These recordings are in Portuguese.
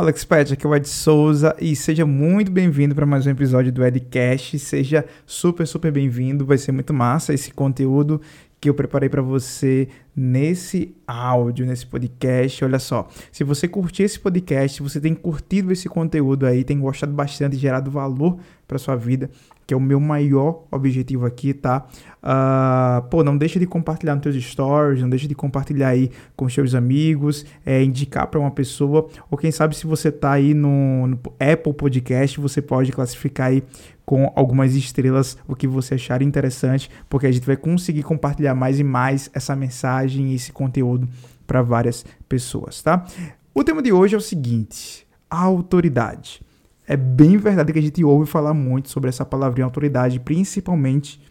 Fala Expert, aqui é o Ed Souza e seja muito bem-vindo para mais um episódio do Edcast. Seja super, super bem-vindo, vai ser muito massa esse conteúdo que eu preparei para você nesse áudio, nesse podcast. Olha só, se você curtir esse podcast, se você tem curtido esse conteúdo aí, tem gostado bastante, gerado valor para sua vida, que é o meu maior objetivo aqui, tá? Uh, pô, não deixa de compartilhar nos teus stories, não deixa de compartilhar aí com seus amigos, é, indicar para uma pessoa, ou quem sabe se você tá aí no, no Apple Podcast, você pode classificar aí com algumas estrelas o que você achar interessante, porque a gente vai conseguir compartilhar mais e mais essa mensagem e esse conteúdo para várias pessoas, tá? O tema de hoje é o seguinte: autoridade. É bem verdade que a gente ouve falar muito sobre essa palavrinha autoridade, principalmente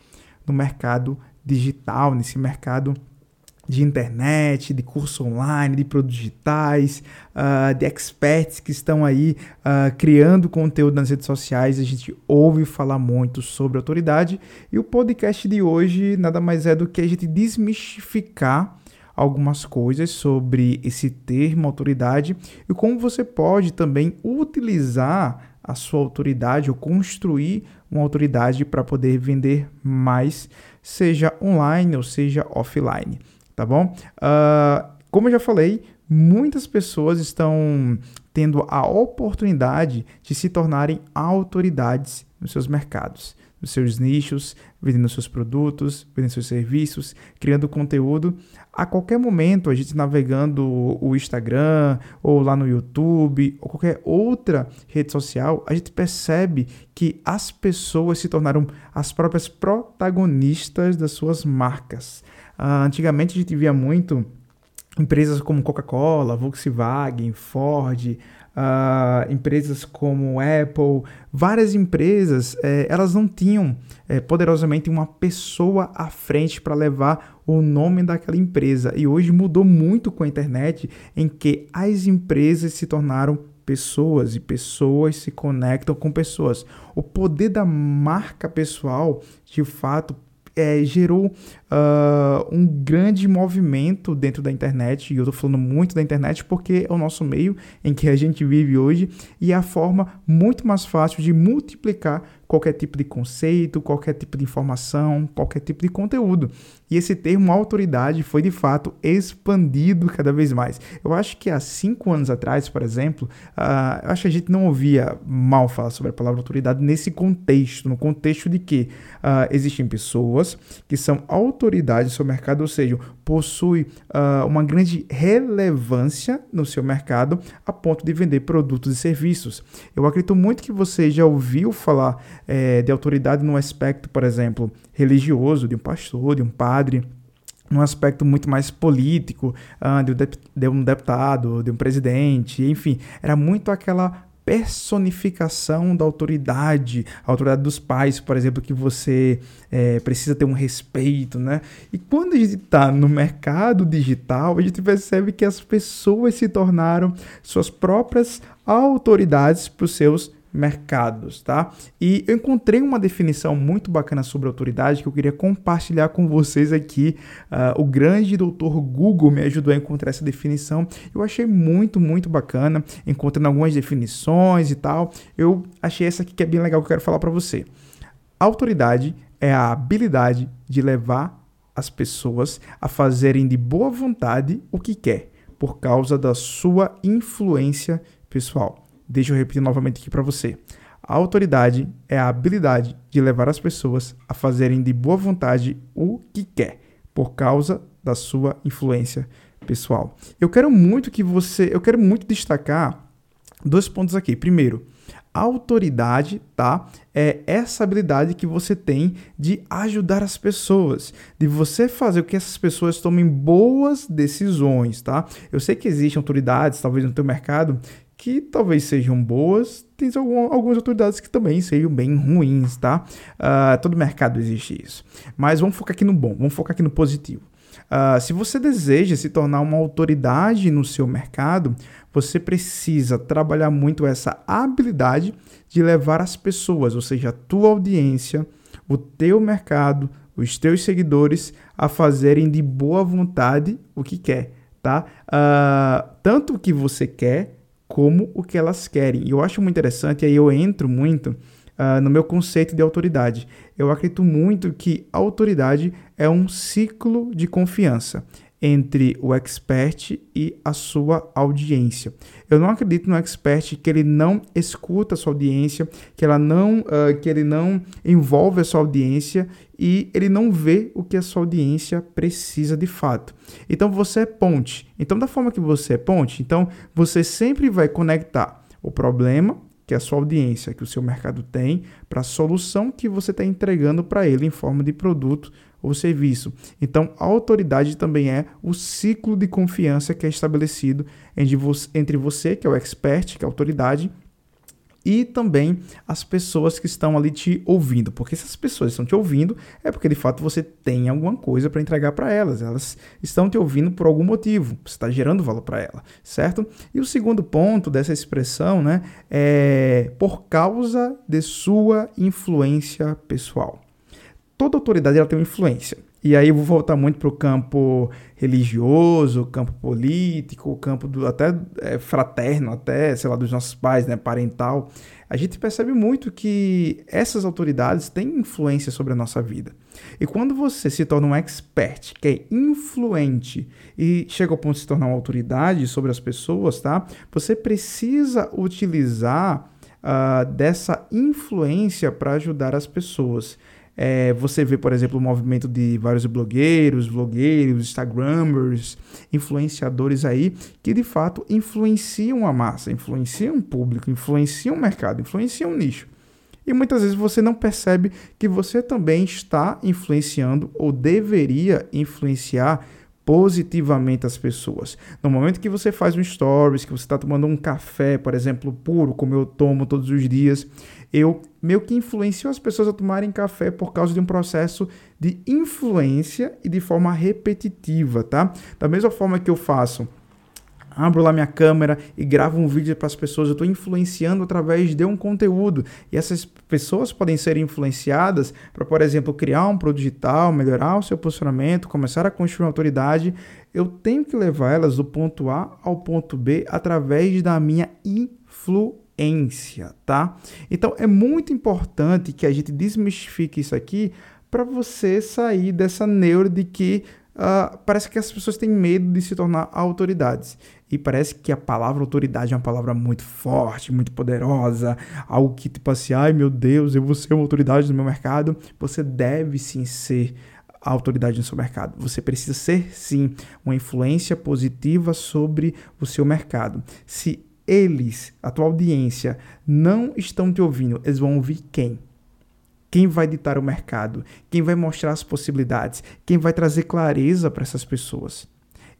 no mercado digital, nesse mercado de internet, de curso online, de produtos digitais, uh, de experts que estão aí uh, criando conteúdo nas redes sociais. A gente ouve falar muito sobre autoridade e o podcast de hoje nada mais é do que a gente desmistificar algumas coisas sobre esse termo autoridade e como você pode também utilizar a sua autoridade ou construir uma autoridade para poder vender mais, seja online ou seja offline tá bom? Uh, como eu já falei, muitas pessoas estão tendo a oportunidade de se tornarem autoridades nos seus mercados, nos seus nichos, vendendo seus produtos, vendendo seus serviços, criando conteúdo. A qualquer momento, a gente navegando o Instagram, ou lá no YouTube, ou qualquer outra rede social, a gente percebe que as pessoas se tornaram as próprias protagonistas das suas marcas. Uh, antigamente a gente via muito empresas como Coca-Cola, Volkswagen, Ford, uh, empresas como Apple, várias empresas, eh, elas não tinham eh, poderosamente uma pessoa à frente para levar o nome daquela empresa. E hoje mudou muito com a internet, em que as empresas se tornaram pessoas e pessoas se conectam com pessoas. O poder da marca pessoal, de fato, é, gerou uh, um grande movimento dentro da internet, e eu estou falando muito da internet porque é o nosso meio em que a gente vive hoje e é a forma muito mais fácil de multiplicar qualquer tipo de conceito, qualquer tipo de informação, qualquer tipo de conteúdo. E esse termo autoridade foi de fato expandido cada vez mais. Eu acho que há cinco anos atrás, por exemplo, uh, eu acho que a gente não ouvia mal falar sobre a palavra autoridade nesse contexto, no contexto de que uh, existem pessoas que são autoridades no seu mercado, ou seja, possuem uh, uma grande relevância no seu mercado a ponto de vender produtos e serviços. Eu acredito muito que você já ouviu falar é, de autoridade no aspecto, por exemplo, religioso, de um pastor, de um padre, num aspecto muito mais político, uh, de, um deputado, de um presidente, enfim, era muito aquela personificação da autoridade, a autoridade dos pais, por exemplo, que você é, precisa ter um respeito, né? E quando a gente está no mercado digital, a gente percebe que as pessoas se tornaram suas próprias autoridades para os seus mercados, tá? E eu encontrei uma definição muito bacana sobre autoridade que eu queria compartilhar com vocês aqui. Uh, o grande doutor Google me ajudou a encontrar essa definição. Eu achei muito, muito bacana, encontrando algumas definições e tal. Eu achei essa aqui que é bem legal que eu quero falar para você. Autoridade é a habilidade de levar as pessoas a fazerem de boa vontade o que quer, por causa da sua influência pessoal. Deixa eu repetir novamente aqui para você. A autoridade é a habilidade de levar as pessoas a fazerem de boa vontade o que quer, por causa da sua influência pessoal. Eu quero muito que você, eu quero muito destacar dois pontos aqui. Primeiro, autoridade, tá? É essa habilidade que você tem de ajudar as pessoas, de você fazer com que essas pessoas tomem boas decisões, tá? Eu sei que existem autoridades, talvez no teu mercado, que talvez sejam boas, tem algumas autoridades que também sejam bem ruins, tá? Uh, todo mercado existe isso. Mas vamos focar aqui no bom, vamos focar aqui no positivo. Uh, se você deseja se tornar uma autoridade no seu mercado, você precisa trabalhar muito essa habilidade de levar as pessoas, ou seja, a tua audiência, o teu mercado, os teus seguidores, a fazerem de boa vontade o que quer, tá? Uh, tanto o que você quer, como o que elas querem. E eu acho muito interessante, e aí eu entro muito uh, no meu conceito de autoridade. Eu acredito muito que autoridade é um ciclo de confiança entre o expert e a sua audiência. Eu não acredito no expert que ele não escuta a sua audiência, que ela não, uh, que ele não envolve a sua audiência e ele não vê o que a sua audiência precisa de fato. Então você é ponte. Então da forma que você é ponte, então você sempre vai conectar o problema que a sua audiência, que o seu mercado tem, para a solução que você está entregando para ele em forma de produto ou serviço. Então, a autoridade também é o ciclo de confiança que é estabelecido entre você, que é o expert, que é a autoridade, e também as pessoas que estão ali te ouvindo. Porque se as pessoas estão te ouvindo, é porque de fato você tem alguma coisa para entregar para elas. Elas estão te ouvindo por algum motivo. Você está gerando valor para ela, certo? E o segundo ponto dessa expressão, né, é por causa de sua influência pessoal toda autoridade ela tem uma influência. E aí eu vou voltar muito para o campo religioso, campo político, campo do, até é, fraterno, até, sei lá, dos nossos pais, né, parental. A gente percebe muito que essas autoridades têm influência sobre a nossa vida. E quando você se torna um expert, que é influente e chega ao ponto de se tornar uma autoridade sobre as pessoas, tá? Você precisa utilizar uh, dessa influência para ajudar as pessoas. É, você vê, por exemplo, o movimento de vários blogueiros, vlogueiros, instagramers, influenciadores aí, que de fato influenciam a massa, influenciam o público, influenciam o mercado, influenciam o nicho. E muitas vezes você não percebe que você também está influenciando ou deveria influenciar positivamente as pessoas. No momento que você faz um stories, que você está tomando um café, por exemplo, puro, como eu tomo todos os dias, eu meio que influencio as pessoas a tomarem café por causa de um processo de influência e de forma repetitiva, tá? Da mesma forma que eu faço abro lá minha câmera e gravo um vídeo para as pessoas. Eu estou influenciando através de um conteúdo. E essas pessoas podem ser influenciadas para, por exemplo, criar um produto digital, melhorar o seu posicionamento, começar a construir uma autoridade. Eu tenho que levar elas do ponto A ao ponto B através da minha influência tá? Então é muito importante que a gente desmistifique isso aqui para você sair dessa neura de que uh, parece que as pessoas têm medo de se tornar autoridades. E parece que a palavra autoridade é uma palavra muito forte, muito poderosa, algo que tipo assim, ai meu Deus, eu vou ser uma autoridade no meu mercado. Você deve sim ser a autoridade no seu mercado. Você precisa ser sim uma influência positiva sobre o seu mercado. Se eles, a tua audiência, não estão te ouvindo, eles vão ouvir quem? Quem vai ditar o mercado? Quem vai mostrar as possibilidades? Quem vai trazer clareza para essas pessoas?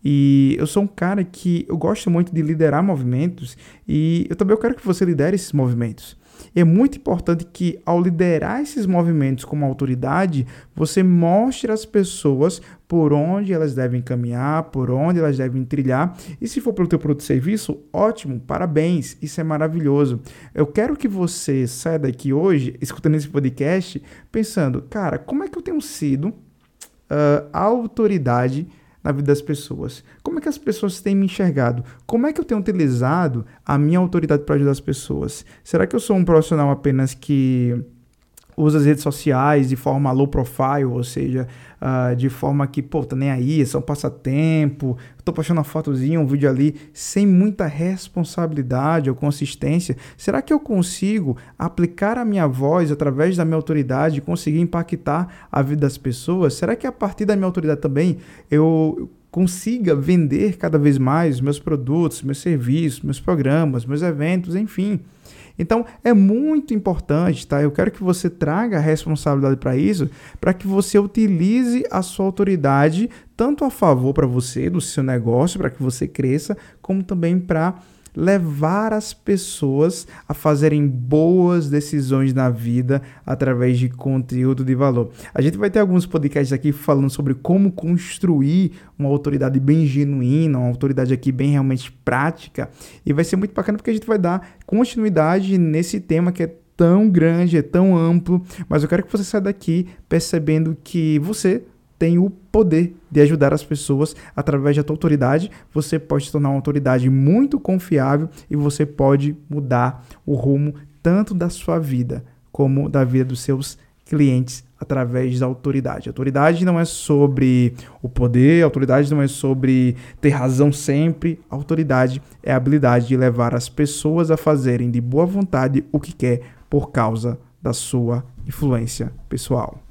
E eu sou um cara que eu gosto muito de liderar movimentos e eu também quero que você lidere esses movimentos. É muito importante que, ao liderar esses movimentos como autoridade, você mostre às pessoas por onde elas devem caminhar, por onde elas devem trilhar. E se for pelo teu produto e serviço, ótimo, parabéns, isso é maravilhoso. Eu quero que você saia daqui hoje, escutando esse podcast, pensando, cara, como é que eu tenho sido uh, a autoridade na vida das pessoas? Como é que as pessoas têm me enxergado? Como é que eu tenho utilizado a minha autoridade para ajudar as pessoas? Será que eu sou um profissional apenas que usa as redes sociais de forma low profile, ou seja, uh, de forma que, pô, tá nem aí, é só um passatempo, tô postando uma fotozinha, um vídeo ali, sem muita responsabilidade ou consistência. Será que eu consigo aplicar a minha voz através da minha autoridade conseguir impactar a vida das pessoas? Será que a partir da minha autoridade também eu consiga vender cada vez mais meus produtos, meus serviços, meus programas, meus eventos, enfim? Então é muito importante, tá? Eu quero que você traga a responsabilidade para isso, para que você utilize a sua autoridade tanto a favor para você, do seu negócio, para que você cresça, como também para levar as pessoas a fazerem boas decisões na vida através de conteúdo de valor. A gente vai ter alguns podcasts aqui falando sobre como construir uma autoridade bem genuína, uma autoridade aqui bem realmente prática, e vai ser muito bacana porque a gente vai dar continuidade nesse tema que é tão grande, é tão amplo, mas eu quero que você saia daqui percebendo que você tem o poder de ajudar as pessoas através da tua autoridade. Você pode se tornar uma autoridade muito confiável e você pode mudar o rumo tanto da sua vida como da vida dos seus clientes através da autoridade. autoridade não é sobre o poder, autoridade não é sobre ter razão sempre. autoridade é a habilidade de levar as pessoas a fazerem de boa vontade o que quer por causa da sua influência pessoal.